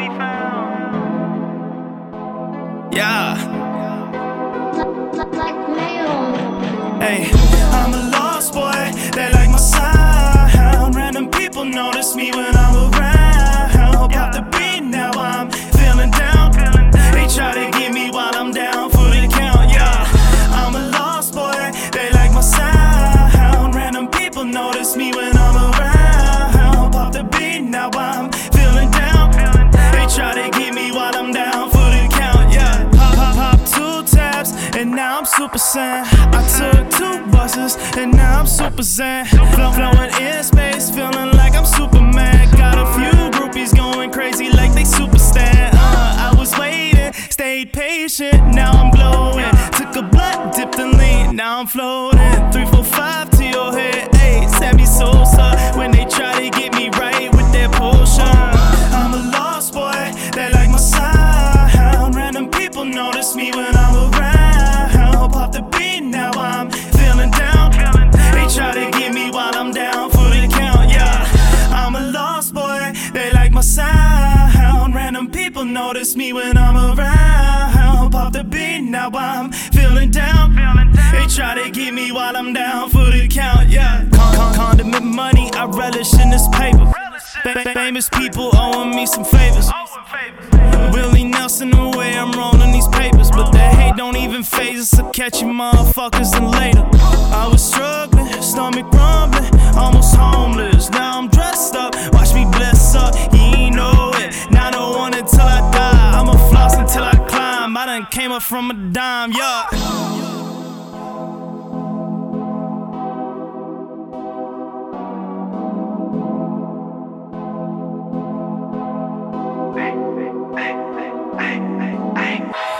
be found. Yeah. Hey, I'm a lost boy. They like my sound. Random people notice me when I'm around. Pop the beat, now I'm feeling down. They try to get me while I'm down for the count. Yeah, I'm a lost boy. They like my sound. Random people notice me when I took two buses, and now I'm super zen. Flow, flowing in space, feeling like I'm Superman. Got a few groupies going crazy like they super stan. Uh, I was waiting, stayed patient, now I'm glowing. Took a blood, dipped in lean, now I'm floating. People notice me when I'm around. Pop the beat, now I'm feeling down. They try to get me while I'm down for the count, yeah. Con- con- condiment money, I relish in this paper. Fa- famous people owing me some favors. Willie Nelson, the way I'm rolling these papers. But that hate don't even faze us. I catch you motherfuckers and later. I was struggling, came up from a dime, yeah.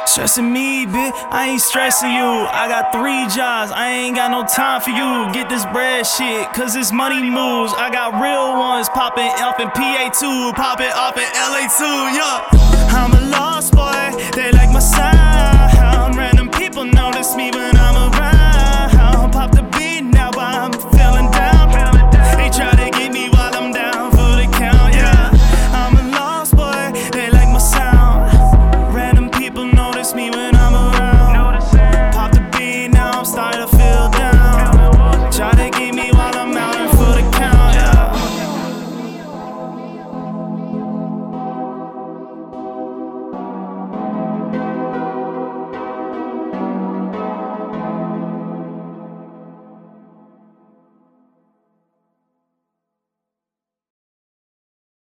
Stressing me, bitch. I ain't stressing you. I got three jobs. I ain't got no time for you. Get this bread shit, cause it's money moves. I got real ones popping up in PA2, popping up in LA2, yeah. I'm